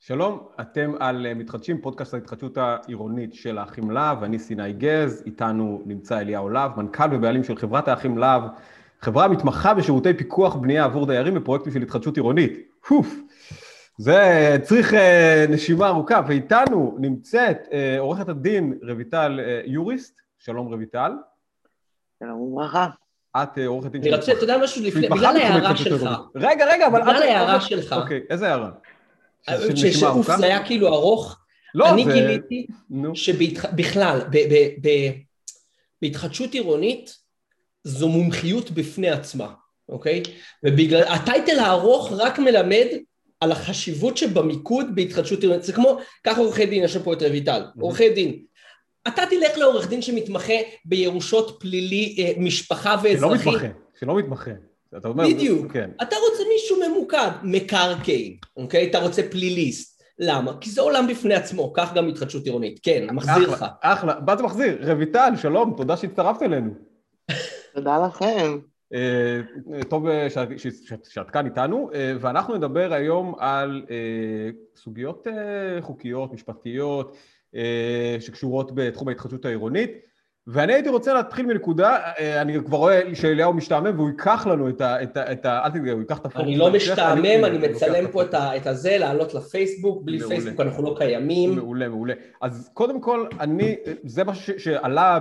שלום, אתם על אה, מתחדשים, פודקאסט ההתחדשות העירונית של האחים להב, אני סיני גז, איתנו נמצא אליהו להב, מנכ"ל ובעלים של חברת האחים להב, חברה המתמחה בשירותי פיקוח בנייה עבור דיירים בפרויקטים של התחדשות עירונית. פוף, זה צריך אה, נשימה ארוכה, ואיתנו נמצאת אה, עורכת הדין רויטל יוריסט, שלום רויטל. שלום וברכה. את עורכת דין... אני רוצה, אתה יודע משהו לפני, בגלל ההערה שלך. רגע, רגע, אבל... בגלל ההערה שלך. אוקיי, איזה הערה? שאוף זה היה כאילו ארוך, לא, אני זה... גיליתי נו. שבכלל, בהתחדשות עירונית זו מומחיות בפני עצמה, אוקיי? ובגלל, הטייטל הארוך רק מלמד על החשיבות שבמיקוד בהתחדשות עירונית, זה כמו, ככה עורכי דין, יש פה את רויטל, עורכי דין, אתה תלך לעורך דין שמתמחה בירושות פלילי, אה, משפחה ואזרחי. שלא מתמחה, שלא מתמחה. אתה אומר... בדיוק. כן. אתה רוצה מישהו ממוקד, מקרקעין, אוקיי? אתה רוצה פליליסט. למה? כי זה עולם בפני עצמו, כך גם התחדשות עירונית. כן, מחזיר לך. אחלה, מה זה מחזיר? רויטל, שלום, תודה שהצטרפת אלינו. תודה לכם. אה, טוב אה, שאת כאן איתנו, אה, ואנחנו נדבר היום על סוגיות חוקיות, משפטיות, שקשורות בתחום ההתחדשות העירונית. ואני הייתי רוצה להתחיל מנקודה, אה, אני כבר רואה שאליהו משתעמם והוא ייקח לנו את ה... את ה, את ה אל תדאג, הוא ייקח את הפורום. אני לא משתעמם, אני, אני מצלם פה את, ה, את הזה, לעלות לפייסבוק, בלי מעולה. פייסבוק אנחנו לא קיימים. מעולה, מעולה. אז קודם כל, אני, זה מה שעלה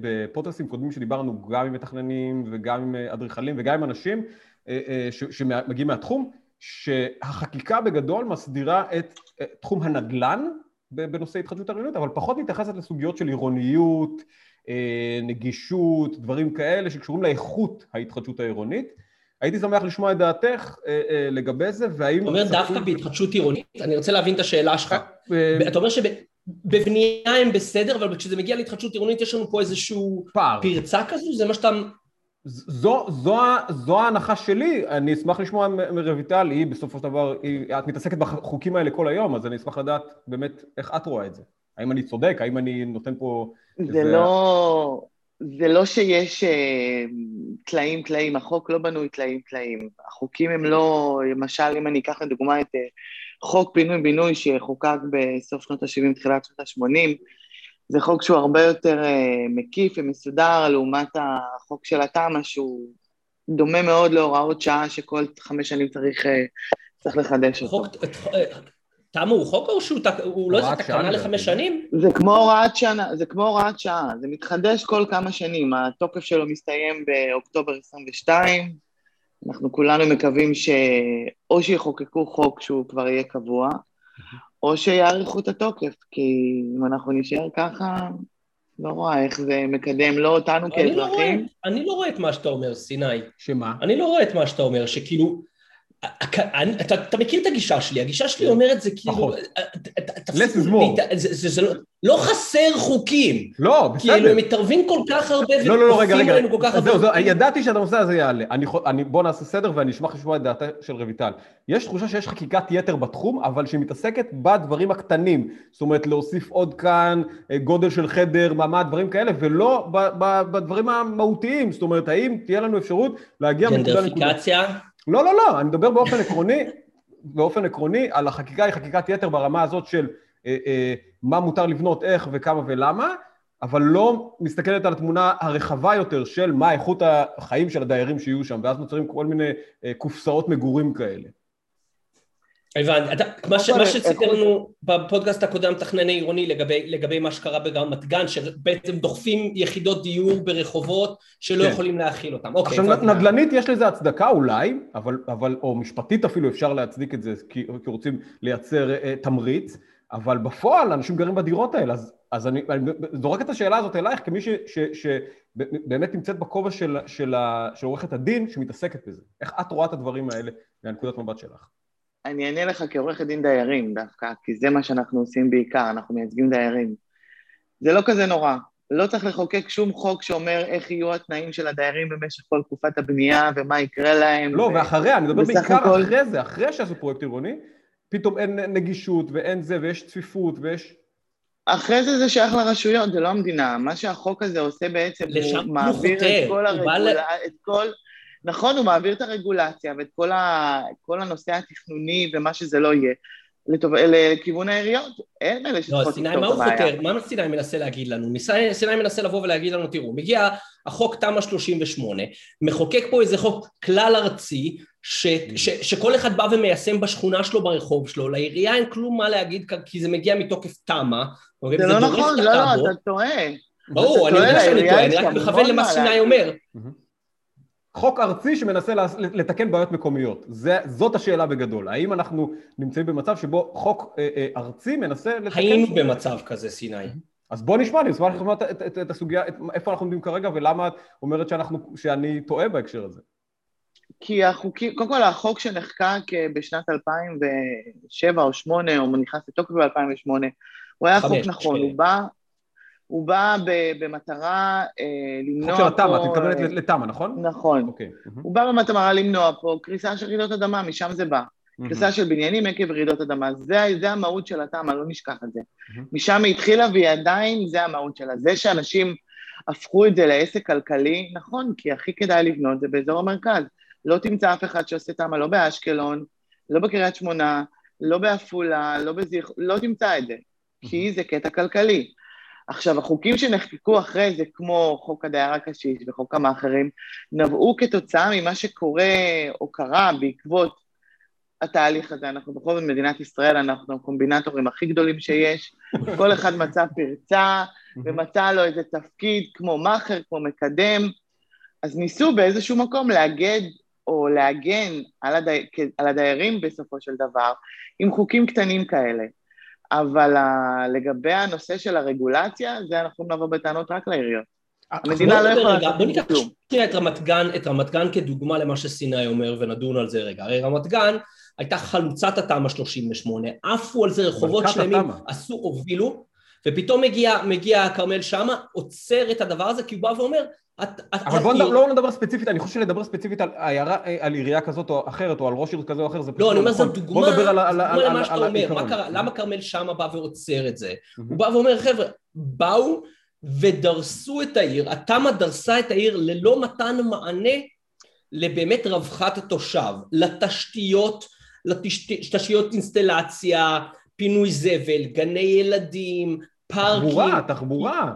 בפודקאסטים קודמים שדיברנו גם עם מתכננים וגם עם אה, אדריכלים וגם עם אנשים אה, שמגיעים מהתחום, שהחקיקה בגדול מסדירה את תחום הנדל"ן בנושא התחדשות עירונית, אבל פחות מתייחסת לסוגיות של עירוניות, נגישות, דברים כאלה שקשורים לאיכות ההתחדשות העירונית. הייתי שמח לשמוע את דעתך אה, אה, לגבי זה, והאם... אתה אומר דווקא בהתחדשות עירונית, אני רוצה להבין את השאלה שלך. אתה אומר שבבנייה הם בסדר, אבל כשזה מגיע להתחדשות עירונית יש לנו פה איזשהו פרצה כזו? זה מה שאתה... זו, זו, זו ההנחה שלי, אני אשמח לשמוע מרויטל, היא בסופו של דבר, היא, את מתעסקת בחוקים האלה כל היום, אז אני אשמח לדעת באמת איך את רואה את זה. האם אני צודק, האם אני נותן פה... זה איזה... לא... זה לא שיש טלאים uh, טלאים, החוק לא בנוי טלאים טלאים. החוקים הם לא, למשל, אם אני אקח לדוגמה את uh, חוק פינוי-בינוי שחוקק בסוף שנות ה-70, תחילת שנות ה-80, זה חוק שהוא הרבה יותר uh, מקיף ומסודר לעומת החוק של התמ"א, שהוא דומה מאוד להוראות שעה שכל חמש שנים צריך, uh, צריך לחדש אותו. חוק, תמ"א הוא חוק או שהוא לא איזה תקנה לחמש שנים? זה כמו הוראת שעה, זה כמו הוראת שעה, זה מתחדש כל כמה שנים, התוקף שלו מסתיים באוקטובר 22, אנחנו כולנו מקווים שאו שיחוקקו חוק שהוא כבר יהיה קבוע, או שיאריכו את התוקף, כי אם אנחנו נשאר ככה, לא רואה איך זה מקדם לא אותנו כאזרחים. אני לא, רואה, אני לא רואה את מה שאתה אומר, סיני. שמה? אני לא רואה את מה שאתה אומר, שכאילו... אתה, אתה מכיר את הגישה שלי, הגישה שלי אומרת זה כאילו, more. זה, זה, זה לא, לא חסר חוקים. לא, בסדר. כאילו הם מתערבים כל כך הרבה לא, לא, לא, רגע, רגע. כל כך הרבה. זהו, זהו, ידעתי שהנושא הזה יעלה. אני, אני, בוא נעשה סדר ואני אשמח לשמוע את דעתה של רויטל. יש תחושה שיש חקיקת יתר בתחום, אבל שהיא מתעסקת בדברים הקטנים. זאת אומרת, להוסיף עוד כאן אה, גודל של חדר, ממ"ד, דברים כאלה, ולא בדברים המהותיים. זאת אומרת, האם תהיה לנו אפשרות להגיע... ג'נדרפיקציה? לא, לא, לא, אני מדבר באופן עקרוני, באופן עקרוני, על החקיקה היא חקיקת יתר ברמה הזאת של אה, אה, מה מותר לבנות, איך וכמה ולמה, אבל לא מסתכלת על התמונה הרחבה יותר של מה איכות החיים של הדיירים שיהיו שם, ואז נוצרים כל מיני אה, קופסאות מגורים כאלה. הבנתי, מה, ש, מה שסיפר לנו בפודקאסט הקודם תכנני עירוני לגבי, לגבי מה שקרה ברמת גן, שבעצם דוחפים יחידות דיור ברחובות שלא כן. יכולים להכיל אותם. אוקיי, עכשיו נדל"נית יש לזה הצדקה אולי, אבל, אבל, או משפטית אפילו אפשר להצדיק את זה כי, כי רוצים לייצר uh, תמריץ, אבל בפועל אנשים גרים בדירות האלה, אז, אז אני, אני זורק את השאלה הזאת אלייך כמי שבאמת נמצאת בכובע של, של, של עורכת הדין שמתעסקת בזה. איך את רואה את הדברים האלה מהנקודת מבט שלך? אני אענה לך כעורכת דין דיירים דווקא, כי זה מה שאנחנו עושים בעיקר, אנחנו מייצגים דיירים. זה לא כזה נורא. לא צריך לחוקק שום חוק שאומר איך יהיו התנאים של הדיירים במשך כל תקופת הבנייה ומה יקרה להם. לא, ו... ואחריה, אני מדבר בעיקר הכל... אחרי זה, אחרי שעשו פרויקט עירוני, פתאום אין נגישות ואין זה ויש צפיפות ויש... אחרי זה זה שייך לרשויות, זה לא המדינה. מה שהחוק הזה עושה בעצם, הוא מעביר את כל הרגולציה, את כל... נכון, הוא מעביר את הרגולציה ואת כל, ה, כל הנושא התכנוני ומה שזה לא יהיה. לטוב... לכיוון העיריות, הם אלה שצריכות לפתור את הבעיה. לא, סיני, מה הוא חותר? מה סיני מנסה להגיד לנו? סיני מנסה לבוא ולהגיד לנו, תראו, מגיע החוק תמ"א 38, מחוקק פה איזה חוק כלל ארצי, ש, ש, שכל אחד בא ומיישם בשכונה שלו, ברחוב שלו, לעירייה אין כלום מה להגיד, כי זה מגיע מתוקף תמ"א. אוקיי? זה לא נכון, לא, לא, אתה טועה. ברור, אני יודע שאני טועה, אני רק מכוון למה סיני אומר. חוק ארצי שמנסה לתקן בעיות מקומיות. זה, זאת השאלה בגדול. האם אנחנו נמצאים במצב שבו חוק אה, אה, ארצי מנסה לתקן... היינו במצב כזה, סיני. אז בוא נשמע, אני אשמח לשמוע את, את, את, את הסוגיה, את, איפה אנחנו עומדים כרגע ולמה את אומרת שאנחנו, שאני טועה בהקשר הזה. כי החוקים, קודם כל החוק שנחקק אה, בשנת 2007 או 2008, או נכנס לתוקף ב-2008, הוא היה חוק נכון, הוא בא, הוא בא במטרה אה, למנוע פה... חוק של התמ"א, את מתכוונת אה, לתמ"א, נכון? נכון. אוקיי. הוא בא במטרה למנוע פה קריסה של רעידות אדמה, משם זה בא. קריסה של בניינים עקב רעידות אדמה. זה, זה המהות של התמ"א, לא נשכח את זה. משם היא התחילה והיא עדיין, זה המהות שלה. זה שאנשים הפכו את זה לעסק כלכלי, נכון, כי הכי כדאי לבנות זה באזור המרכז. לא תמצא אף אחד שעושה תמ"א, לא באשקלון, לא בקריית שמונה, לא בעפולה, לא בזיכ... לא תמצא את זה, כי זה קטע כלכלי. עכשיו, החוקים שנחקקו אחרי זה, כמו חוק הדייר הקשיש וחוק כמה אחרים, נבעו כתוצאה ממה שקורה או קרה בעקבות התהליך הזה. אנחנו בכל זאת מדינת ישראל, אנחנו הקומבינטורים הכי גדולים שיש, כל אחד מצא פרצה ומצא לו איזה תפקיד כמו מאכר, כמו מקדם, אז ניסו באיזשהו מקום לאגד או להגן על, הדי... על הדיירים בסופו של דבר עם חוקים קטנים כאלה. אבל לגבי הנושא של הרגולציה, זה אנחנו יכולים לבוא בטענות רק לעיריות. המדינה לא יכולה לעשות בוא ניקח שנייה את רמת גן, את רמת גן כדוגמה למה שסיני אומר ונדון על זה רגע. הרי רמת גן הייתה חלוצת התמ"א 38, עפו על זה רחובות שלמים, עשו, הובילו, ופתאום מגיע, מגיע כרמל שאמה, עוצר את הדבר הזה כי הוא בא ואומר אבל בואו לא נדבר ספציפית, אני חושב שלדבר ספציפית על עיירה, על עירייה כזאת או אחרת, או על ראש עיר כזה או אחר, זה פשוט לא, אני אומר, זו נכון. דוגמה, דוגמה למה שאתה אומר, למה כרמל שאמה בא ועוצר את זה? הוא בא ואומר, חבר'ה, באו ודרסו את העיר, התמ"א דרסה את העיר ללא מתן מענה לבאמת רווחת התושב, לתשתיות, לתשתיות אינסטלציה, פינוי זבל, גני ילדים, פארקים. תחבורה, תחבורה.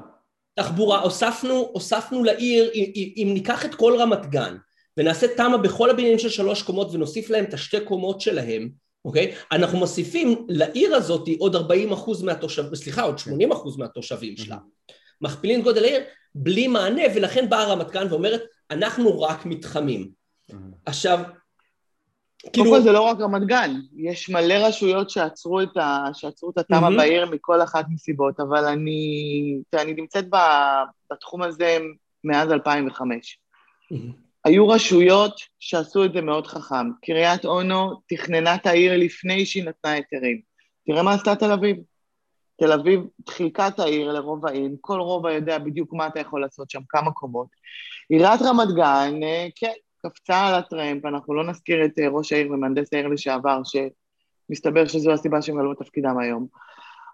תחבורה, הוספנו, הוספנו לעיר, אם ניקח את כל רמת גן ונעשה תמ"א בכל הבניינים של שלוש קומות ונוסיף להם את השתי קומות שלהם, אוקיי? אנחנו מוסיפים לעיר הזאת עוד 40 אחוז מהתושבים, סליחה, עוד 80 אחוז מהתושבים שלה. מכפילים את גודל העיר בלי מענה, ולכן באה רמת גן ואומרת, אנחנו רק מתחמים. עכשיו, כאילו... קודם כל זה לא רק רמת גן, יש מלא רשויות שעצרו את, ה... שעצרו את התמ"א mm-hmm. בעיר מכל אחת מסיבות, אבל אני, אני נמצאת ב... בתחום הזה מאז 2005. Mm-hmm. היו רשויות שעשו את זה מאוד חכם. קריית אונו תכננה את העיר לפני שהיא נתנה היתרים. תראה מה עשתה תל אביב. תל אביב חילקה את העיר לרובעים, כל רובע יודע בדיוק מה אתה יכול לעשות שם, כמה קומות. עיריית רמת גן, אה, כן, קפצה על הטרמפ, אנחנו לא נזכיר את אה, ראש העיר ומהנדס העיר לשעבר, שמסתבר שזו הסיבה שהם עלו בתפקידם היום.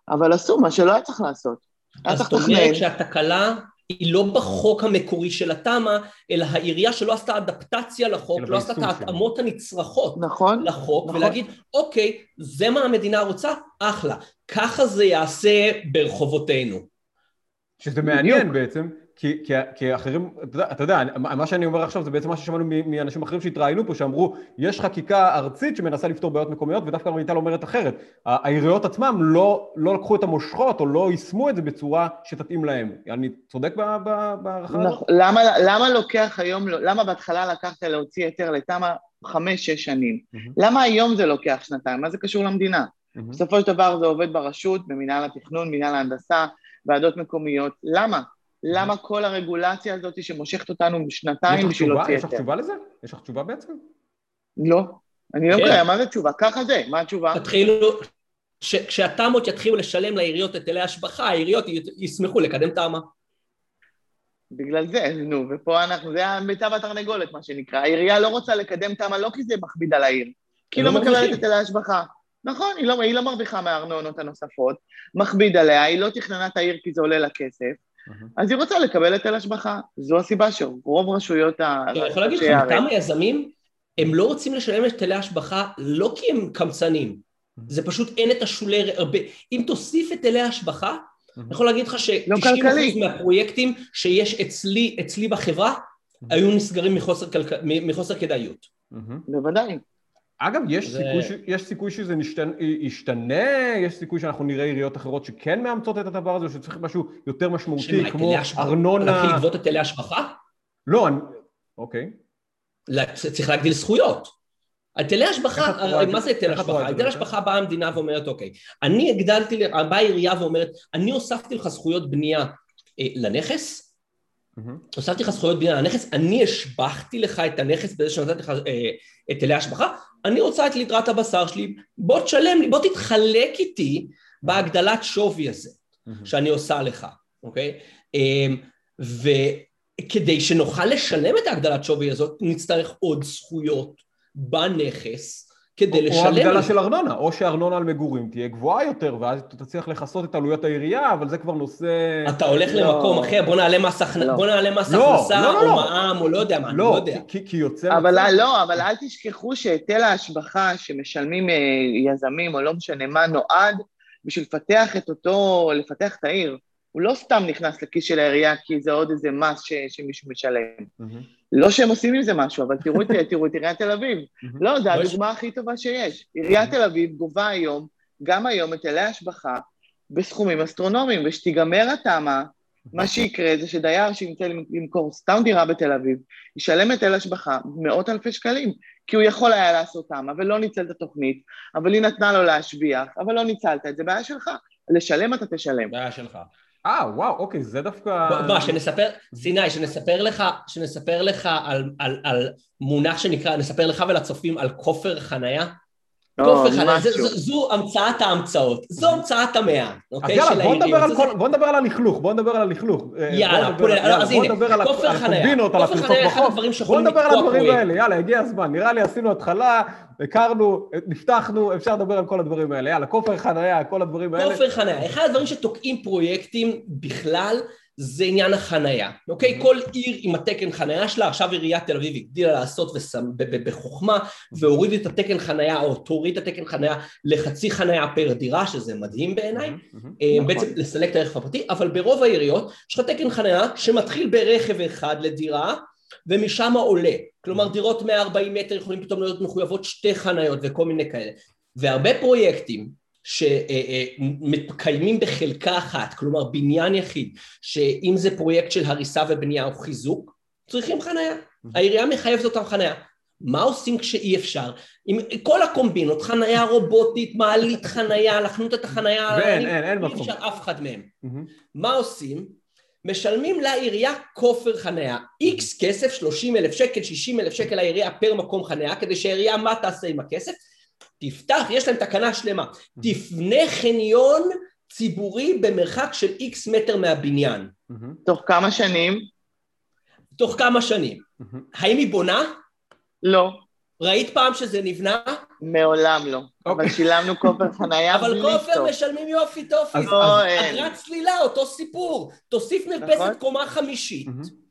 אבל עשו מה שלא היה צריך לעשות. אז זאת אומרת שהתקלה היא לא בחוק המקורי של התמ"א, אלא העירייה שלא עשתה אדפטציה לחוק, לא עשתה את ההתאמות הנצרכות נכון, לחוק, נכון. ולהגיד, אוקיי, זה מה המדינה רוצה, אחלה. ככה זה יעשה ברחובותינו. שזה מעניין בעצם, כי, כי, כי אחרים, אתה יודע, אתה יודע, מה שאני אומר עכשיו זה בעצם מה ששמענו מאנשים אחרים שהתראיינו פה, שאמרו, יש חקיקה ארצית שמנסה לפתור בעיות מקומיות, ודווקא רויטל אומרת אחרת. העיריות עצמם לא, לא לקחו את המושכות, או לא יישמו את זה בצורה שתתאים להם. אני צודק בהערכה הזאת? נכון. למה, למה לוקח היום, למה בהתחלה לקחת להוציא היתר לתמ"א חמש-שש שנים? למה היום זה לוקח שנתיים? מה זה קשור למדינה? בסופו של דבר זה עובד ברשות, במנהל התכנון, מנהל ההנדסה, ועדות מקומיות. למה? למה כל הרגולציה הזאת שמושכת אותנו בשנתיים בשביל להוציא היתר? יש לך תשובה לזה? יש לך תשובה בעצם? לא. אני לא יודע, כן. מה זה תשובה? ככה זה, מה התשובה? תתחילו, כשהתמ"אות יתחילו לשלם לעיריות היטלי השבחה, העיריות ישמחו לקדם תמ"א. בגלל זה, נו, ופה אנחנו, זה הביצה והתרנגולת, מה שנקרא. העירייה לא רוצה לקדם תמ"א לא כי זה מכביד על העיר, כי היא לא, לא מקבלת היטלי השבחה. נכון, היא לא, היא לא מרוויחה מהארנונות הנוספות, מכביד עליה, היא לא תכננה את העיר כי זה עולה לה כסף, אז היא רוצה לקבל היטל השבחה. זו הסיבה שרוב רשויות ה... אני יכול להגיד לך, כמה יזמים, הם לא רוצים לשלם היטלי השבחה לא כי הם קמצנים, זה פשוט אין את השולי... הרבה... אם תוסיף היטלי השבחה, אני יכול להגיד לך לא ש-90% כלכלי. מהפרויקטים שיש אצלי, אצלי בחברה, היו נסגרים מחוסר, כלכ... מחוסר כדאיות. בוודאי. אגב, יש, זה- סיכוי ש... יש סיכוי שזה נשתנ... ישתנה? יש סיכוי שאנחנו נראה עיריות אחרות שכן מאמצות את הדבר הזה, או שצריך משהו יותר משמעותי, שמה, כמו השבחה? ארנונה... להתחיל לגבות היטלי השבחה? לא, אני... אוקיי. צריך להגדיל זכויות. היטלי השבחה, מה זה? היטל השבחה? היטל? השבחה באה המדינה ואומרת, אוקיי, אני הגדלתי, באה העירייה ואומרת, אני הוספתי לך זכויות בנייה אה, לנכס. הוספתי לך זכויות בנייה לנכס, אני השבחתי לך את הנכס בזה שנתתי לך אה, היטלי השבחה, אני רוצה את ליטרת הבשר שלי, בוא תשלם לי, בוא תתחלק איתי בהגדלת שווי הזה. מהמם. שאני עושה לך, אוקיי? אמ, וכדי שנוכל לשלם את ההגדלת שווי הזאת, נצטרך עוד זכויות בנכס כדי או לשלם. הגדלה על- של ארנונה, או שארנונה על מגורים תהיה גבוהה יותר, ואז אתה תצליח לכסות את עלויות העירייה, אבל זה כבר נושא... אתה הולך לא. למקום אחר, בוא נעלה מס לא. לא, הכנסה, לא, לא, או לא. מע"מ, או לא יודע מה, אני לא לא, יודע. כי, כי יוצא אבל מצב... לא, אבל אל תשכחו שהיטל ההשבחה שמשלמים אה, יזמים, או לא משנה מה, נועד בשביל לפתח את אותו, לפתח את העיר. הוא לא סתם נכנס לכיס של העירייה כי זה עוד איזה מס ש, שמישהו משלם. מהמם. לא שהם עושים עם זה משהו, אבל תראו את, תראו את עיריית תל אביב. לא, זו לא, הדוגמה הכי טובה שיש. עיריית תל אביב גובה היום, גם היום, היטלי השבחה בסכומים אסטרונומיים, ושתיגמר התמ"א, מה שיקרה זה שדייר שימצא למכור סתם דירה בתל אביב, ישלם היטל השבחה מאות אלפי שקלים, כי הוא יכול היה לעשות תמ"א ולא ניצל את התוכנית, אבל היא נתנה לו להשביח, אבל לא ניצלת את זה, בעיה שלך. לשלם אתה תשלם. בעיה שלך. אה, וואו, אוקיי, זה דווקא... מה, שנספר, סיני, שנספר לך, שנספר לך על, על, על מונח שנקרא, נספר לך ולצופים על כופר חנייה? חנייה, לא. זה- זו, המצאת ההמצאות, זו המצאת המאה, אז אוקיי? יאללה, של בוא נדבר. על זה- כל... בוא נדבר על הלכלוך, בוא נדבר על הלכלוך. יאללה, בוא נדבר- בוא- יאללה, אז בוא הנה, נדבר על ה- כופר על כופר הפרצות חנייה, אחד בחוף. הדברים בוא שיכולים נדבר על הדברים. האלה, יאללה, הגיע הזמן. נראה לי עשינו התחלה, הכרנו, נפתחנו, אפשר לדבר על כל הדברים האלה. יאללה, כופר חנייה, כל הדברים האלה. כופר חנייה, אחד הדברים שתוקעים פרויקטים בכלל זה עניין החנייה, אוקיי? כל עיר עם התקן חנייה שלה, עכשיו עיריית תל אביב הגדילה לעשות ושם- ב- ב- בחוכמה והוריד את התקן חנייה, או תוריד את התקן חנייה לחצי חנייה פר דירה, שזה מדהים בעיניי, מהמם, מהמם. אה, נכון. בעצם לסלק את הרכב הפרטי, אבל ברוב העיריות יש לך תקן חנייה שמתחיל ברכב אחד לדירה ומשם עולה. כלומר דירות 140 מטר יכולים פתאום להיות מחויבות שתי חניות וכל מיני כאלה. והרבה פרויקטים שמתקיימים בחלקה אחת, כלומר בניין יחיד, שאם זה פרויקט של הריסה ובנייה או חיזוק, צריכים חניה. העירייה מחייבת אותם חניה. מה עושים כשאי אפשר? עם כל הקומבינות, חניה רובוטית, מעלית חניה, לחנות את החניה, ואין, אני- אין, אין אי מקום. אפשר אף אחד מהם. מהמם. מה עושים? משלמים לעירייה כופר חניה, איקס כסף, 30 אלף שקל, 60 אלף שקל לעירייה פר מקום חניה, כדי שהעירייה מה תעשה עם הכסף? תפתח, יש להם תקנה שלמה, תפנה חניון ציבורי במרחק של איקס מטר מהבניין, מהמם, תוך כמה שנים? תוך כמה שנים. מהמם. האם היא בונה? לא, ראית פעם שזה נבנה? מעולם לא. אבל אוקיי. שילמנו כופר חנייה אבל בלי כופר סוף. משלמים יופי טופי. אז- לא. אגרת צלילה, אותו סיפור. תוסיף נכון. מרפסת קומה חמישית.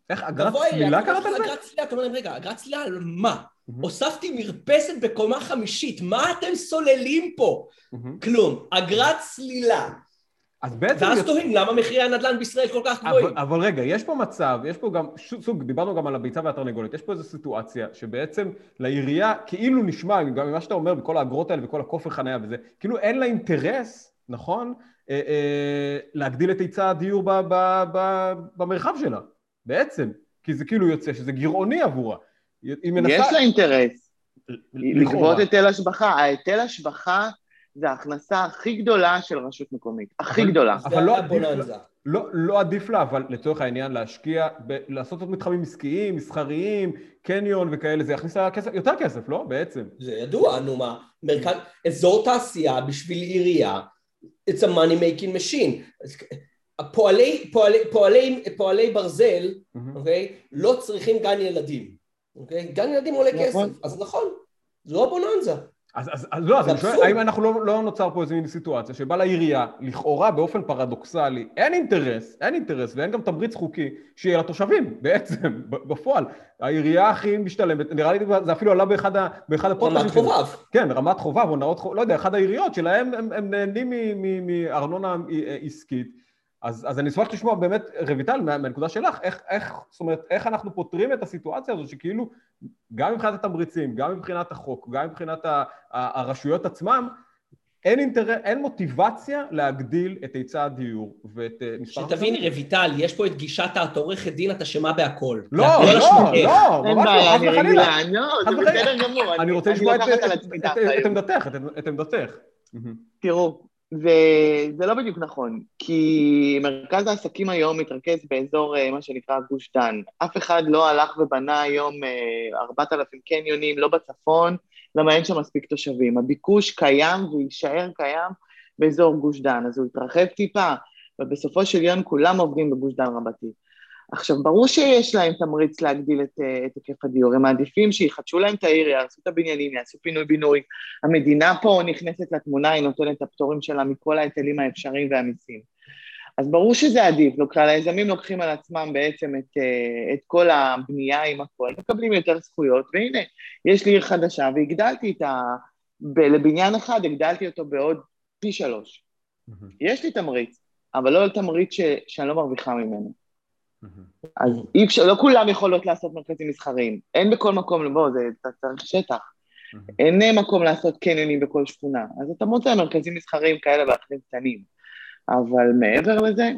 איך, אגרת צלילה קראת לזה? אגרת צלילה, אתה אומר להם, רגע, אגרת צלילה על מה? מהמם. הוספתי מרפסת בקומה חמישית, מה אתם סוללים פה? מהמם. כלום, אגרת צלילה. אז בעצם... ואז תוהים למה מחירי הנדל"ן בישראל כל כך גבוהים. אבל, אבל רגע, יש פה מצב, יש פה גם, סוג, דיברנו גם על הביצה והתרנגולת, יש פה איזו סיטואציה שבעצם לעירייה, כאילו נשמע, גם ממה שאתה אומר, בכל האגרות האלה וכל הכופר חנייה וזה, כאילו אין לה אינטרס, נכון, אה, אה, להגדיל את היצע הדיור ב, ב, ב, במרחב שלה, בעצם, כי זה כאילו יוצא שזה גירעוני עבורה. היא מנסה... יש לה אינטרס. לגבות היטל השבחה. ההיטל השבחה זה ההכנסה הכי גדולה של רשות מקומית. הכי אבל- גדולה. אבל לא עדיף לה-. לא, לא עדיף לה, אבל לצורך העניין להשקיע, ב- לעשות עוד מתחמים עסקיים, מסחריים, קניון וכאלה, זה יכניס לה כסף, יותר כסף, לא? בעצם. זה ידוע, נו מה. מרכז, אזור תעשייה בשביל עירייה, it's a money making machine. פועלי, פועלי, פועלי, פועלי ברזל. אוקיי? לא צריכים גן ילדים. אוקיי? גן ילדים עולה נכון. כסף. אז נכון, זו הבוננזה. אז, אז, אז לא, אז אני שואל. האם אנחנו לא, לא נוצר פה איזו מין סיטואציה שבה לעירייה, לכאורה באופן פרדוקסלי, אין אינטרס, אין אינטרס ואין גם תמריץ חוקי שיהיה לתושבים בעצם, בפועל. העירייה הכי משתלמת, נראה לי זה אפילו עלה באחד, באחד הפודקאסטים. רמת שלנו. חובב. כן, רמת חובב או נאות חובב, לא יודע, אחת העיריות שלהם הם, הם נהנים מארנונה עסקית. אז, אז אני אשמח לשמוע באמת, רויטל, מה- מהנקודה שלך, איך, איך, זאת אומרת, איך אנחנו פותרים את הסיטואציה הזו שכאילו, גם מבחינת התמריצים, גם מבחינת החוק, גם מבחינת ה, ה, הרשויות עצמם, אין, אינטר... אין מוטיבציה להגדיל את היצע הדיור ואת אה, מספר... שתביני. רויטל, יש פה את גישת את עורכת דין, את אשמה בהכל. לא, לא. לא, ממש לא, חס וחלילה. לא, זה. בסדר גמור. אני רוצה לשמוע את, עמדתך, את עמדתך. תראו, וזה לא בדיוק נכון, כי מרכז העסקים היום מתרכז באזור אה, מה שנקרא גוש דן. אף אחד לא הלך ובנה היום אה, 4,000 קניונים, לא בצפון, למה אין שם מספיק תושבים. הביקוש קיים ויישאר קיים באזור גוש דן, אז הוא התרחב טיפה, ובסופו של יום כולם עובדים בגוש דן רבתי. עכשיו, ברור שיש להם תמריץ להגדיל את, אה, את היקף הדיור, הם מעדיפים שיחדשו להם את העיר, יעשו את הבניינים, יעשו פינוי-בינוי. המדינה פה נכנסת לתמונה, היא נותנת את הפטורים שלה מכל ההיטלים האפשריים והמיסים. אז ברור שזה עדיף, לא, כלל היזמים לוקחים על עצמם בעצם את, אה, את כל הבנייה עם הכל, מקבלים יותר זכויות, והנה, יש לי עיר חדשה והגדלתי את ה... ב- לבניין אחד הגדלתי אותו בעוד פי שלוש. יש לי תמריץ, אבל לא תמריץ ש... שאני לא מרוויחה ממנו. אז אי אפשר, לא כולם יכולות לעשות מרכזים מסחריים. אין בכל מקום, בוא, זה, אתה צריך שטח. אין מקום לעשות קניונים בכל שכונה. אז אתה מוצא מרכזים מסחריים כאלה ואחרים קטנים. אבל מעבר לזה,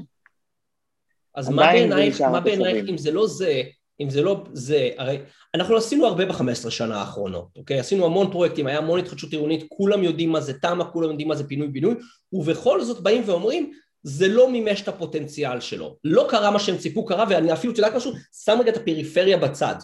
אז מה זה בעינייך, מה. בעינייך, אם זה לא זה, אם זה לא זה, הרי אנחנו עשינו הרבה ב-15 שנה האחרונות, אוקיי? עשינו המון פרויקטים, היה המון התחדשות עירונית, כולם יודעים מה זה תמ"א, כולם יודעים מה זה פינוי-בינוי, ובכל זאת באים ואומרים, זה לא מימש את הפוטנציאל שלו. לא קרה מה שהם ציפו קרה, ואני אפילו, אתה יודע משהו? שם רגע את הפריפריה בצד.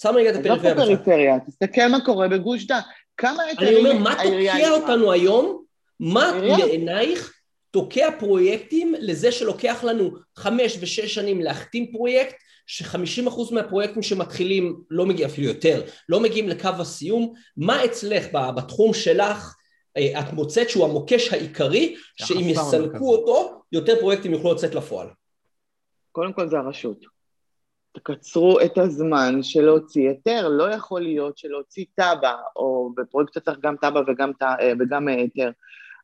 שם רגע את את הפריפריה בצד. הפריפריה, תסתכל מה קורה בגוש דן. כמה אני היתרים אומר, מה תוקע? אותנו היום? מה. בעינייך תוקע פרויקטים לזה שלוקח לנו חמש ושש שנים להחתים פרויקט, שחמישים אחוז מהפרויקטים שמתחילים, לא מגיע אפילו יותר, לא מגיעים לקו הסיום, מה אצלך בתחום שלך אה, את מוצאת שהוא המוקש העיקרי, שאם. יסלקו אותו, יותר פרויקטים יוכלו לצאת לפועל. קודם כל זה הרשות. תקצרו את הזמן של להוציא היתר, לא יכול להיות שלהוציא תב"ע, או בפרויקט אתה צריך גם תב"ע וגם, אה, וגם אה, היתר.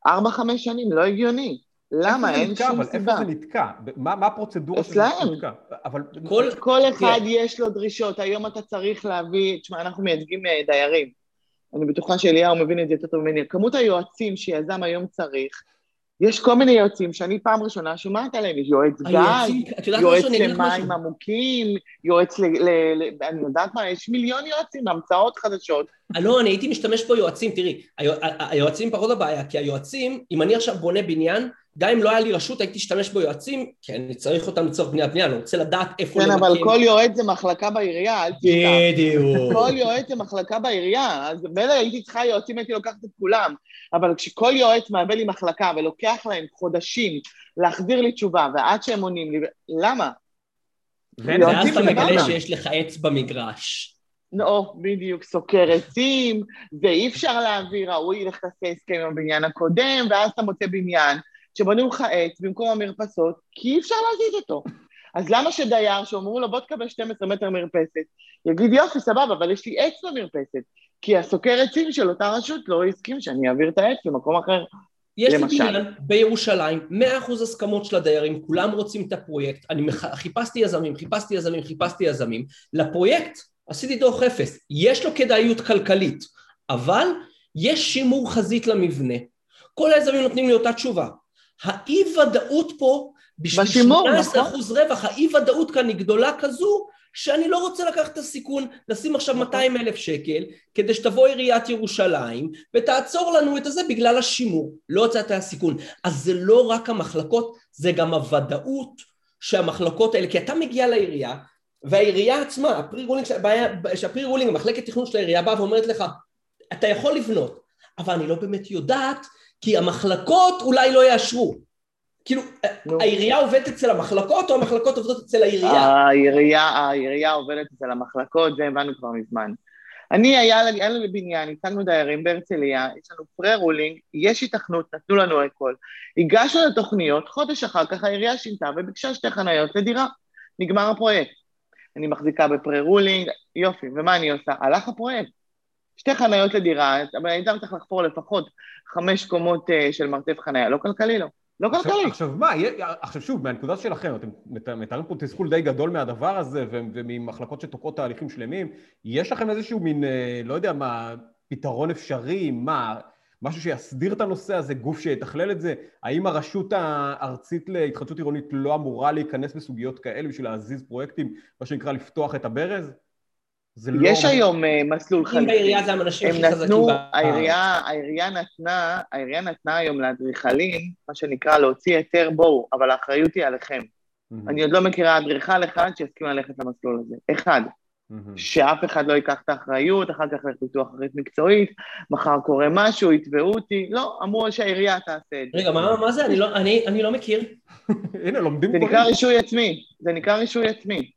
ארבע, חמש שנים, לא הגיוני. למה? זה אין נתקע, שום אבל סיבה. איפה זה נתקע? מה, מה הפרוצדורה שזה אצלהם. נתקע? אבל... כל, כל אחד. יש לו דרישות, היום אתה צריך להביא, תשמע, אנחנו מייצגים אה, דיירים. אני בטוחה שאליהו מבין את זה יותר טוב ממני. כמות היועצים שיזם היום צריך, יש כל מיני יועצים שאני פעם ראשונה שומעת עליהם, יועץ יודעת יועץ. למים עמוקים, יועץ ל... ל, ל אני יודעת מה, יש מיליון יועצים, המצאות חדשות. לא, אני הייתי משתמש פה יועצים, תראי, היועצים פחות הבעיה, כי היועצים, אם אני עכשיו בונה בניין, גם אם לא היה לי רשות, הייתי משתמש ביועצים, כי אני צריך אותם לצורך בניית בניין, אני רוצה לדעת איפה כן, אבל. כל יועץ זה מחלקה בעירייה, אל תשכח. בדיוק. כל יועץ זה מחלקה בעירייה, אז מילא הייתי צריכה יועצים, הייתי לוקחת את כולם, אבל כשכל יועץ מאבד לי מחלקה ולוקח להם חודשים להחזיר לי תשובה, ועד שהם עונים לי, למה? יועצים ואז אתה. מגלה שיש לך עץ במגרש. נו, בדיוק, סוקר עצים, ואי אפשר להעביר, ההוא ילך תעשה הסכם עם הבניין הקודם, ואז אתה מוצא בניין שבנו לך עץ במקום המרפסות, כי אי אפשר להזיז אותו. אז למה שדייר שאומרו לו בוא תקבל 12 מטר מרפסת, יגיד יופי, סבבה, אבל יש לי עץ במרפסת, כי הסוקר עצים של אותה רשות לא הסכים שאני אעביר את העץ למקום אחר. יש לי למשל. בניין בירושלים, 100% הסכמות של הדיירים, כולם רוצים את הפרויקט, אני מח... חיפשתי יזמים, חיפשתי יזמים, חיפשתי יזמים, לפרויקט עשיתי דוח אפס, יש לו כדאיות כלכלית, אבל יש שימור חזית למבנה. כל היזמים נותנים לי אותה תשובה. האי ודאות פה, בשביל בשימור, 18% נכון. רווח, האי ודאות כאן היא גדולה כזו, שאני לא רוצה לקחת את הסיכון, לשים עכשיו נכון. 200 אלף שקל, כדי שתבוא עיריית ירושלים ותעצור לנו את הזה בגלל השימור, לא הצעת הסיכון. אז זה לא רק המחלקות, זה גם הוודאות שהמחלקות האלה, כי אתה מגיע לעירייה, והעירייה עצמה, הפרה-רולינג, שהפרה-רולינג, המחלקת תכנון של העירייה באה ואומרת לך, אתה יכול לבנות, אבל אני לא באמת יודעת, כי המחלקות אולי לא יאשרו. כאילו, נו. העירייה עובדת אצל המחלקות, או המחלקות עובדות אצל העירייה? העירייה, העירייה עובדת אצל המחלקות, זה הבנו כבר מזמן. אני, היה לי, בניין, הצגנו דיירים בהרצליה, יש לנו פרה-רולינג, יש היתכנות, נתנו לנו הכל. הגשנו לתוכניות, חודש אחר כך העירייה שינתה וביקשה שתי חניות לדירה. נגמר הפרויקט. אני מחזיקה בפרה-רולינג, יופי, ומה אני עושה? הלך הפרויקט. שתי חניות לדירה, אבל הייתה צריך לחפור לפחות חמש קומות אה, של מרתף חניה, לא כלכלי לו. לא כלכלי. עכשיו מה, עכשיו שוב, מהנקודה שלכם, אתם מתארים פה תסכול די גדול מהדבר הזה, וממחלקות שתוקעות תהליכים שלמים, יש לכם איזשהו מין, אה, לא יודע מה, פתרון אפשרי, מה, משהו שיסדיר את הנושא הזה, גוף שיתכלל את זה? האם הרשות הארצית להתחדשות עירונית לא אמורה להיכנס בסוגיות כאלה בשביל להזיז פרויקטים, מה שנקרא לפתוח את הברז? לא... יש היום uh, מסלול חליפי. אם בעירייה זה האנשים הכי חזקים בארץ. העירייה נתנה, העירייה נתנה היום לאדריכלים, מה שנקרא להוציא היתר בואו, אבל האחריות היא עליכם. אני עוד לא מכירה אדריכל אחד שיסכים ללכת למסלול הזה. אחד. שאף אחד לא ייקח את האחריות, אחר כך פיתוח אחריות מקצועית, מחר קורה משהו, יתבעו אותי, לא, אמרו שהעירייה תעשה את זה. רגע, מה, מה זה? אני לא, אני, אני לא מכיר. הנה, לומדים פה. זה נקרא רישוי עצמי, זה נקרא רישוי עצמי.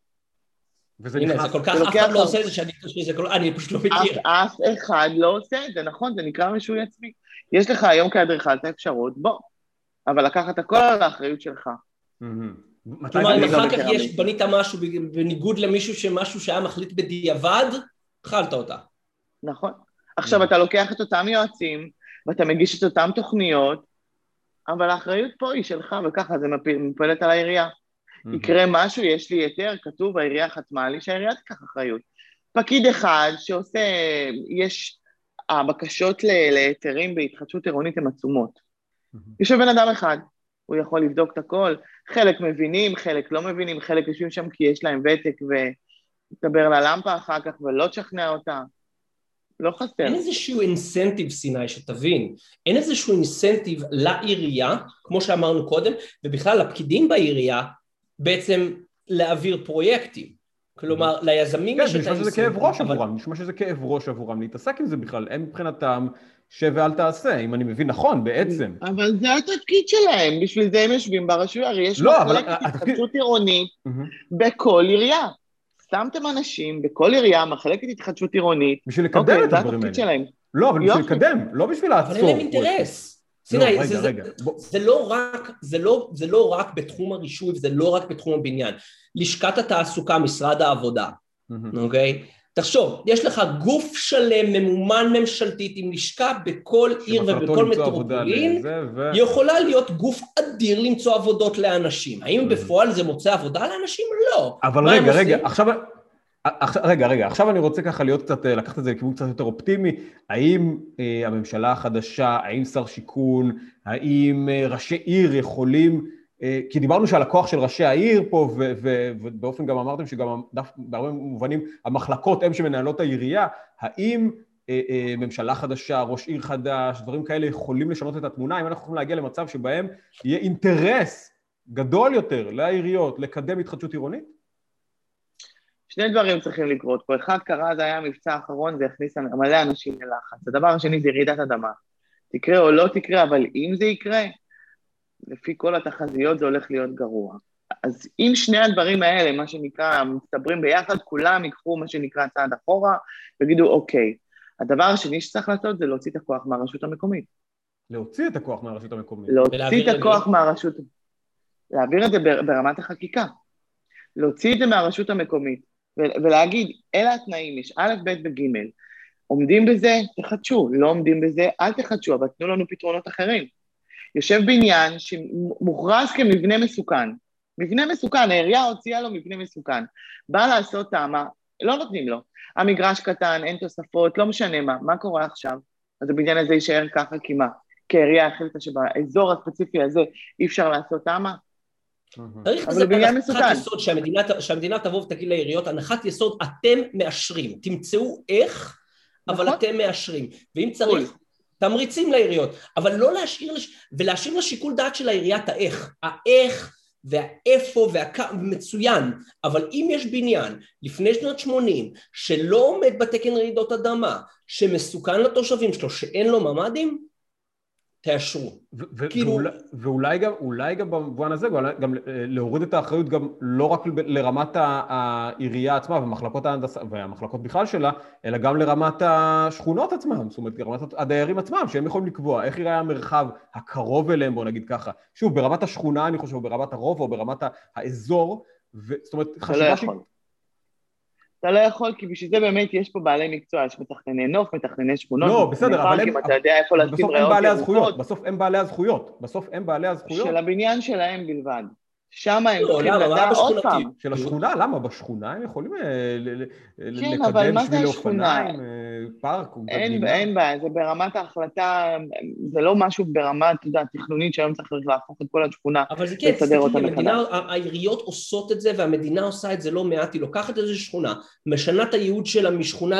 וזה הנה, נכנס... זה כל כך, אף אחד לא עושה את זה שאני שזה כל... אני פשוט לא מכיר. אף אחד לא עושה את זה, נכון, זה נקרא רישוי עצמי. יש לך היום כאדריכל את האפשרות, בוא, אבל לקחת הכל על האחריות שלך. כלומר, אם אחר כך יש, בנית משהו בניגוד למישהו שמשהו שהיה מחליט בדיעבד, אכלת אותה. נכון. עכשיו, אתה לוקח את אותם יועצים, ואתה מגיש את אותן תוכניות, אבל האחריות פה היא שלך, וככה זה מפלט על העירייה. יקרה משהו, יש לי היתר, כתוב, העירייה חתמה לי, שהעירייה תיקח אחריות. פקיד אחד שעושה, יש, הבקשות להיתרים בהתחדשות עירונית הן עצומות. יושב בן אדם אחד, הוא יכול לבדוק את הכל, חלק מבינים, חלק לא מבינים, חלק יושבים שם כי יש להם ותק ותדבר ללמפה אחר כך ולא תשכנע אותה. לא חסר. אין איזשהו אינסנטיב, סיני, שתבין. אין איזשהו אינסנטיב לעירייה, כמו שאמרנו קודם, ובכלל לפקידים בעירייה, בעצם להעביר פרויקטים. כלומר, ליזמים יש את האינסנטיב. כן, נשמע שזה כאב ראש עבורם, נשמע שזה כאב ראש עבורם להתעסק עם זה בכלל. הם מבחינתם שב ואל תעשה, אם אני מבין נכון, בעצם. אבל זה התפקיד שלהם, בשביל זה הם יושבים ברשויות, הרי יש לא, מחלקת התחדשות עירונית בכל עירייה. שמתם אנשים בכל עירייה, מחלקת התחדשות עירונית. בשביל לקדם אוקיי, את הדברים האלה. לא, אבל בשביל לקדם, לא בשביל לעצור. אבל אין להם אינטרס. סיני, לא, זה, זה, זה, לא רק, זה, לא, זה לא רק בתחום הרישוי וזה לא רק בתחום הבניין. לשכת התעסוקה, משרד העבודה, אוקיי? Mm-hmm. Okay? תחשוב, יש לך גוף שלם ממומן ממשלתית עם לשכה בכל עיר ובכל מטרופולין, ו... יכולה להיות גוף אדיר למצוא עבודות לאנשים. האם בפועל זה מוצא עבודה לאנשים? לא. אבל רגע, רגע, עכשיו... רגע, רגע, עכשיו אני רוצה ככה להיות קצת, לקחת את זה לכיוון קצת יותר אופטימי. האם אה, הממשלה החדשה, האם שר שיכון, האם אה, ראשי עיר יכולים אה, כי דיברנו שעל הכוח של ראשי העיר פה, ובאופן גם אמרתם שגם בהרבה מובנים המחלקות הן שמנהלות העירייה, האם אה, אה, ממשלה חדשה, ראש עיר חדש, דברים כאלה יכולים לשנות את התמונה, אם אנחנו יכולים להגיע למצב שבהם יהיה אינטרס גדול יותר לעיריות לקדם התחדשות עירונית? שני דברים צריכים לקרות פה. אחד קרה, זה היה המבצע האחרון, זה הכניס מלא אנשים ללחץ. הדבר השני זה ירידת אדמה. תקרה או לא תקרה, אבל אם זה יקרה, לפי כל התחזיות זה הולך להיות גרוע. אז אם שני הדברים האלה, מה שנקרא, מצטברים ביחד, כולם ייקחו מה שנקרא צעד אחורה, ויגידו, אוקיי, הדבר השני שצריך לעשות זה להוציא את הכוח מהרשות המקומית. להוציא את הכוח מהרשות המקומית. להוציא את הכוח מהרשות... להעביר את זה ברמת החקיקה. להוציא את זה מהרשות המקומית, ולהגיד, אלה התנאים, יש א', ב' וג', עומדים בזה, תחדשו, לא עומדים בזה, אל תחדשו, אבל תנו לנו פתרונות אחרים. יושב בניין שמוכרז כמבנה מסוכן. מבנה מסוכן, העירייה הוציאה לו מבנה מסוכן. בא לעשות תמה, לא נותנים לו. המגרש קטן, אין תוספות, לא משנה מה. מה קורה עכשיו? אז הבניין הזה יישאר ככה כי מה? כי העירייה החליטה שבאזור הספציפי הזה אי אפשר לעשות תמה? צריך לזה הנחת יסוד שהמדינה, שהמדינה תבוא ותגיד לעיריות, הנחת יסוד אתם מאשרים, תמצאו איך, אבל נכון. אתם מאשרים. ואם צריך, תמריצים לעיריות, אבל לא להשאיר, ולהשאיר לשיקול דעת של העירייה את האיך, האיך והאיפה והכמה, מצוין, אבל אם יש בניין לפני שנות 80 שלא עומד בתקן רעידות אדמה, שמסוכן לתושבים שלו, שאין לו ממ"דים, תאשרו. ו- כאילו- ואולי, ואולי גם, אולי גם במובן הזה, גם, גם אה, להוריד את האחריות גם לא רק לרמת העירייה עצמה ומחלקות ההנדסה, והמחלקות בכלל שלה, אלא גם לרמת השכונות עצמם, זאת אומרת, לרמת הדיירים עצמם, שהם יכולים לקבוע איך ייראה המרחב הקרוב אליהם, בוא נגיד ככה. שוב, ברמת השכונה, אני חושב, או ברמת הרוב, או ברמת האזור, ו- זאת אומרת, לא חשיבה שהיא... אתה לא יכול, כי בשביל זה באמת יש פה בעלי מקצוע, יש מתכנני נוף, מתכנני שכונות, לא, בסדר, אבל הם... אתה יודע איפה לשים ריאות בעלי ירוקות, בסוף הם בעלי הזכויות, בסוף הם בעלי הזכויות. של הבניין שלהם בלבד. שם הם לא, צריכים לדעת, עוד פעם? של השכונה, למה? בשכונה הם יכולים אה, כן, לקדם השכונה? אופניים, אה, פארק, אין, בעיה, זה ברמת ההחלטה, זה לא משהו ברמה, אתה יודע, תכנונית שהיום צריך להפוך את כל השכונה. אבל זה כן, אותה המדינה, העיריות עושות את זה והמדינה עושה את זה לא מעט, היא לוקחת איזו שכונה, משנה את הייעוד שלה משכונה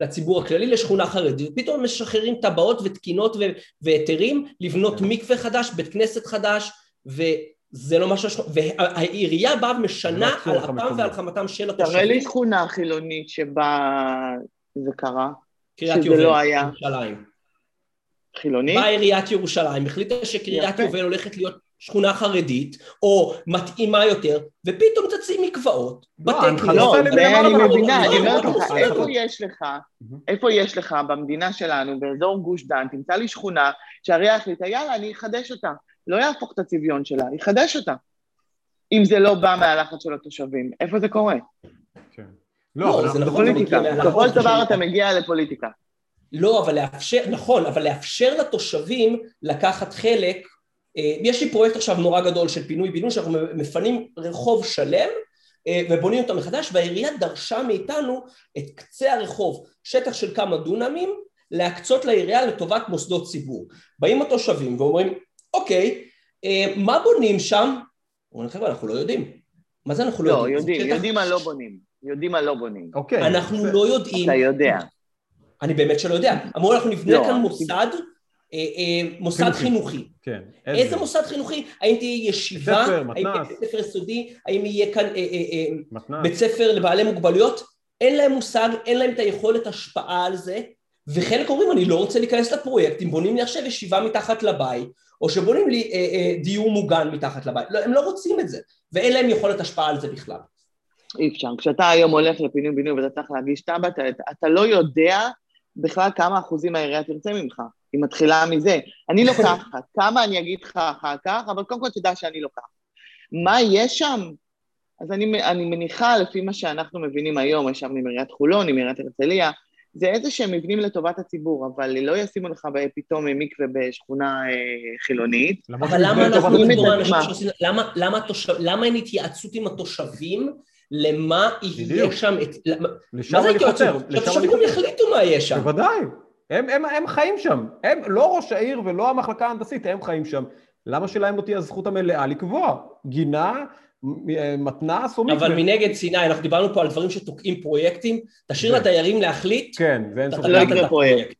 לציבור הכללי לשכונה חרדית, ופתאום משחררים טבעות ותקינות והיתרים לבנות מקווה חדש, בית כנסת חדש, וזה לא משהו, והעירייה באה ומשנה זה על אפם. ועל חמתם של תראה לי התושבים, שכונה חילונית שבה זה קרה, שזה יובל, לא היה. ירושלים. חילונית. באה עיריית ירושלים, החליטה שקריית. יובל הולכת להיות שכונה חרדית, או מתאימה יותר, ופתאום תצאים מקוואות, לא, בתי ההנחיות לא, זה אני מבינה, לא, אני לא, אומרת לא, לך, לא, איפה לא. יש לך. איפה יש לך במדינה שלנו, באזור גוש דן, תמצא לי שכונה שהעירייה החליטה, יאללה, אני אחדש אותה. לא יהפוך את הצביון שלה, יחדש אותה. אם זה לא בא מהלחץ של התושבים, איפה זה קורה? כן. לא, לא, זה נכון, פוליטיקה. בסופו של של דבר. אתה מגיע לפוליטיקה. לא, אבל לאפשר, נכון, אבל לאפשר לתושבים לקחת חלק, אה, יש לי פרויקט עכשיו נורא גדול של פינוי-בינוי, שאנחנו מפנים רחוב שלם אה, ובונים אותו מחדש, והעירייה דרשה מאיתנו את קצה הרחוב, שטח של כמה דונמים, להקצות לעירייה לטובת מוסדות ציבור. באים התושבים ואומרים, אוקיי, אה, מה בונים שם? אומרים, חבר'ה, אנחנו לא יודעים. מה זה אנחנו לא לא, יודעים? זה יודעים, יודעים מה לא בונים. יודעים מה לא בונים. אוקיי. אנחנו זה- לא יודעים. אתה יודע. אני באמת שלא יודע. אמרו אנחנו נבנה לא, כאן מוסד, אה, אה, מוסד חינוכי. חינוכי. כן. איזה מוסד חינוכי? האם תהיה ישיבה? ספר, האם מתנ"ס. יהיה בית ספר יסודי? האם יהיה כאן אה, אה, אה, מתנ"ס. בית ספר לבעלי מוגבלויות? אין להם מושג, אין להם את היכולת השפעה על זה, וחלק אומרים אני לא רוצה להיכנס לפרויקט, אם בונים לי עכשיו ישיבה מתחת לבית, או שבונים לי אה, אה, דיור מוגן מתחת לבית, לא, הם לא רוצים את זה, ואין להם יכולת השפעה על זה בכלל. אי אפשר. כשאתה היום הולך לפינוי-בינוי ואתה צריך להגיש תב"ע, אתה, אתה לא יודע בכלל כמה אחוזים העירייה תרצה ממך. היא מתחילה מזה. אני לוקחת, כמה אני אגיד לך אחר כך, אבל קודם כל תדע שאני לוקחת. מה יש שם? אז אני, אני מניחה, לפי מה שאנחנו מבינים היום, ישבנו עם עיריית חולון, עם עיריית הרצליה, זה איזה שהם מבנים לטובת הציבור, אבל לא ישימו לך פתאום מקווה בשכונה אה, חילונית. אבל למה אנחנו בתור עצמם. האנשים שעושים, למה, למה, התושב, למה אין התייעצות עם התושבים למה יהיה. שם, את, למה, לשם מה זה אני חותר. גם חותר. יחליטו מה יהיה שם. בוודאי. הם, הם, הם חיים שם. הם, לא ראש העיר ולא המחלקה ההנדסית, הם חיים שם. למה שלהם לא תהיה הזכות המלאה לקבוע? גינה, מתנ"ס או מקווה? אבל מנגד סיני, אנחנו דיברנו פה על דברים שתוקעים פרויקטים, תשאיר כן. לדיירים להחליט, כן, זה אין אתה סוף. לא יקרה את פרויקט. הפרויקט.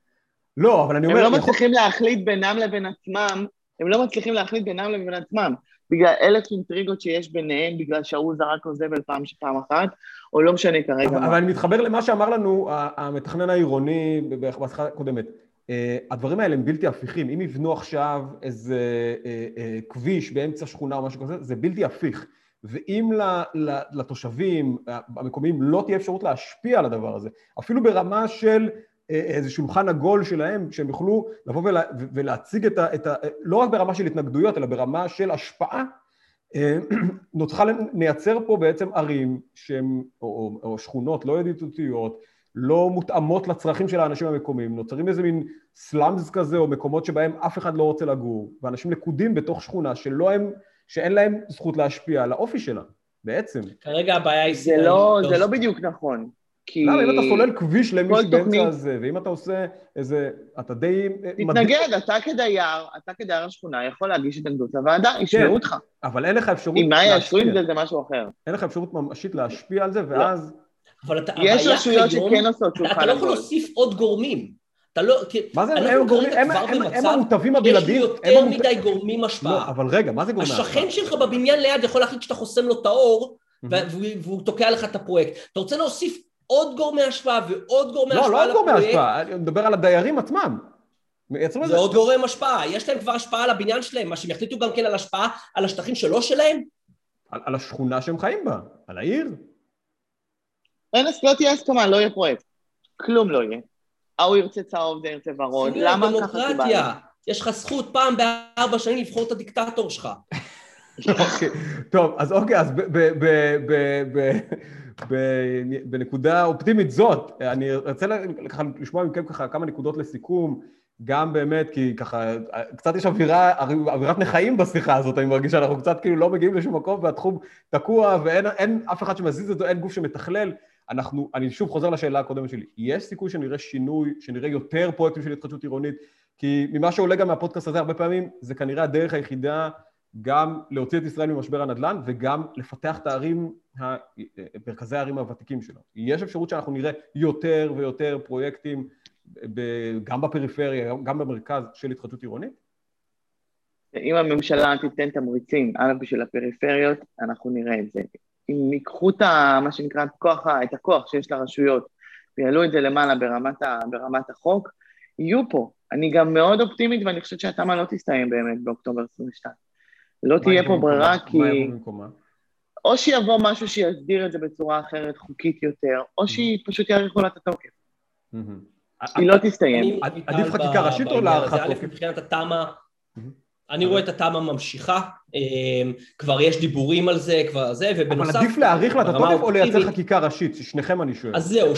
לא, אבל אני הם אומר... לא יכול- מצליחים להחליט בינם לבין עצמם, הם לא מצליחים להחליט בינם לבין עצמם, בגלל אלף אינטריגות שיש ביניהם, בגלל שההוא זרק לו זבל פעם פעם אחת, או לא משנה כרגע אבל. אבל אני מתחבר למה שאמר לנו המתכנן העירוני בשיחה הקודמת. אה, הדברים האלה הם בלתי הפיכים. אם יבנו עכשיו איזה אה, אה, כביש באמצע שכונה או משהו כזה, זה בלתי הפיך. ואם לתושבים המקומיים לא תהיה אפשרות להשפיע על הדבר הזה, אפילו ברמה של אה, איזה שולחן עגול שלהם, שהם יוכלו לבוא ולה, ולהציג את ה, את ה... לא רק ברמה של התנגדויות, אלא ברמה של השפעה, אה, נוצרה, נייצר פה בעצם ערים שהן, או, או, או שכונות לא ידידותיות, לא מותאמות לצרכים של האנשים המקומיים, נוצרים איזה מין סלאמס כזה, או מקומות שבהם אף אחד לא רוצה לגור, ואנשים לכודים בתוך שכונה שלא הם, שאין להם זכות להשפיע על האופי שלה, בעצם. כרגע הבעיה היא... זה לא, זה לא בדיוק נכון, כי... למה אם אתה סולל כביש למישהו באמצע תוכנית- הזה, ואם אתה עושה איזה, אתה די... תתנגד, אתה כדייר, אתה כדייר השכונה יכול להגיש התנגדות לוועדה, ישמעו אותך. אבל אין לך אפשרות אם מה יעשו עם. זה זה משהו אחר. אין לך אפשרות ממשית להשפיע על זה, ואז... אבל אתה, יש רשויות שכן עושות אתה שולחן לא יכול עגול. להוסיף עוד גורמים. אתה לא... מה זה, אנחנו הם הגורמים, כרגע הם- הם- הם המוטבים יש לי הבלעדיים. יותר מדי גורמים לא, השפעה. אבל רגע, מה זה גורמי השכן שלך בבניין ליד יכול להחליט שאתה חוסם לו את האור, Mhm. והוא- והוא תוקע לך את הפרויקט. אתה רוצה להוסיף עוד גורמי השפעה ועוד גורמי לא, השפעה לא על גורמי לפרויקט? השפעה, אני מדבר על הדיירים עצמם. מייצרים זה עוד גורם השפעה, יש להם כבר השפעה על הבניין שלהם, מה שהם יחליטו גם כן על השפעה על השטחים שלא שלהם? על, על השכונה שהם חיים בה, על העיר. אין, לא תהיה הסכמה, לא יהיה פרויקט. כלום לא יהיה. ההוא ירצה צהוב, זה ירצה ורוד. למה ככה קיבלנו? דמוקרטיה. יש לך זכות פעם בארבע שנים לבחור את הדיקטטור שלך. אוקיי, טוב, אז אוקיי, אז ב- ב- ב- ב- ב- ב- בנקודה אופטימית זאת, אני ככה לשמוע מכם ככה כמה נקודות לסיכום, גם באמת, כי ככה, קצת יש אווירה, אווירת נכאים בשיחה הזאת, אני מרגיש שאנחנו קצת כאילו לא מגיעים לשום מקום והתחום תקוע ואין אין אף אחד שמזיז את זה, אין גוף שמתכלל. אנחנו, אני שוב חוזר לשאלה הקודמת שלי, יש סיכוי שנראה שינוי, שנראה יותר פרויקטים של התחדשות עירונית, כי ממה שעולה גם מהפודקאסט הזה הרבה פעמים, זה כנראה הדרך היחידה גם להוציא את ישראל ממשבר הנדל"ן וגם לפתח את הערים, מרכזי הערים הוותיקים שלנו. יש אפשרות שאנחנו נראה יותר ויותר פרויקטים גם בפריפריה, גם במרכז של התחדשות עירונית? אם הממשלה תיתן תמריצים, א', בשביל הפריפריות, אנחנו נראה את זה. אם ייקחו את ה, מה שנקרא, את הכוח, את הכוח שיש לרשויות ויעלו את זה למעלה ברמת, ה, ברמת החוק, יהיו פה. אני גם מאוד אופטימית ואני חושבת שהתמ"א לא תסתיים באמת באוקטובר 22. לא תהיה פה ברירה כי... מה יבוא במקומה? או שיבוא משהו שיסדיר את זה בצורה אחרת, חוקית יותר, או שפשוט יאריכו לה את התוקף. היא לא תסתיים. עדיף חקיקה ראשית או להארכת תוקף? מבחינת התמ"א, אני רואה את התמ"א ממשיכה, כבר יש דיבורים על זה, כבר זה, ובנוסף... אבל עדיף להאריך לה את התוקף או לייצר חקיקה ראשית? שניכם אני שואל. אז זהו,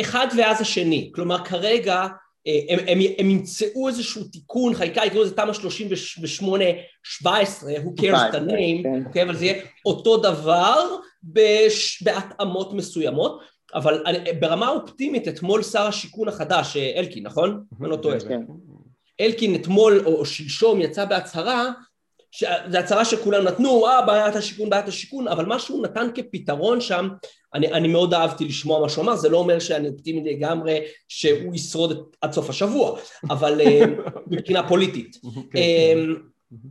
אחד ואז השני. כלומר, כרגע הם, הם, הם ימצאו איזשהו תיקון, חקיקה, יקראו לזה תמ"א 38-17, who cares the name, כן. אוקיי? אבל זה יהיה אותו דבר בש, בהתאמות מסוימות, אבל אני, ברמה אופטימית, אתמול שר השיכון החדש, אלקין, נכון? אני לא טועה. אלקין אתמול או שלשום יצא בהצהרה, זו הצהרה שכולם נתנו, אה, בעיית השיכון, בעיית השיכון, אבל מה שהוא נתן כפתרון שם, אני, אני מאוד אהבתי לשמוע מה שהוא אמר, זה לא אומר שאני אופטימי לגמרי שהוא ישרוד עד סוף השבוע, אבל אה, מבחינה פוליטית. כן, אמ, כן.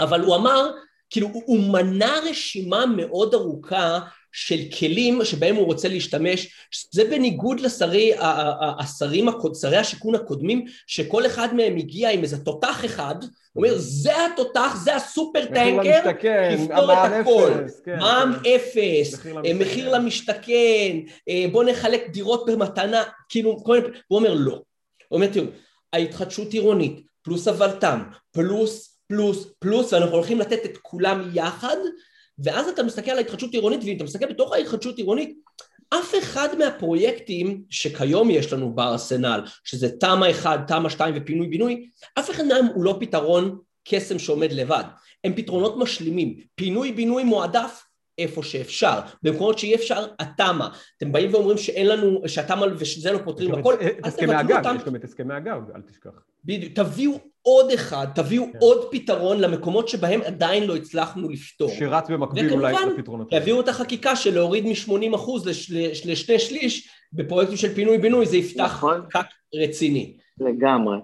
אבל הוא אמר, כאילו, הוא מנה רשימה מאוד ארוכה של כלים שבהם הוא רוצה להשתמש, זה בניגוד לשרי, השרים, שרי השיכון הקודמים, שכל אחד מהם הגיע עם איזה תותח אחד, הוא אומר, זה התותח, זה הסופר טנקר, יפתור את הכל. כן, מע"מ כן. אפס, מחיר למשתכן, אה, בוא נחלק דירות במתנה, כאילו, הוא אומר לא. הוא אומר, תראו, ההתחדשות עירונית, פלוס הוולת"ם, פלוס, פלוס, פלוס, ואנחנו הולכים לתת את כולם יחד, ואז אתה מסתכל על ההתחדשות עירונית, ואם אתה מסתכל בתוך ההתחדשות עירונית, אף אחד מהפרויקטים שכיום יש לנו בארסנל, שזה תמ"א 1, תמ"א 2 ופינוי בינוי, אף אחד מהם הוא לא פתרון קסם שעומד לבד, הם פתרונות משלימים, פינוי בינוי מועדף איפה שאפשר, במקומות שאי אפשר, התמ"א, אתם באים ואומרים שאין לנו, שהתמ"א ושזה לא פותרים הכל, אז תבטלו אותם. יש גם את הסכמי הגג, אל תשכח. בדיוק, תביאו עוד אחד, תביאו כן. עוד פתרון למקומות שבהם עדיין לא הצלחנו לפתור. שרץ במקביל אולי לפתרונות. וכמובן, תביאו את החקיקה של להוריד מ-80% לשני שליש בפרויקטים של פינוי-בינוי, זה יפתח נכון. פקק רציני. לגמרי.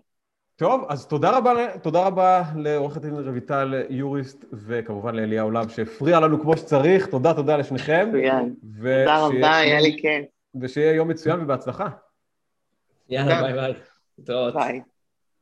טוב, אז תודה רבה, תודה רבה לעורכת דין רויטל יוריסט, וכמובן לאליהו לאב שהפריע לנו כמו שצריך. תודה, תודה לשניכם. מצוין. תודה רבה, היה לי כיף. ושיהיה יום מצוין ובהצלחה. יאללה, ביי ביי. ביי.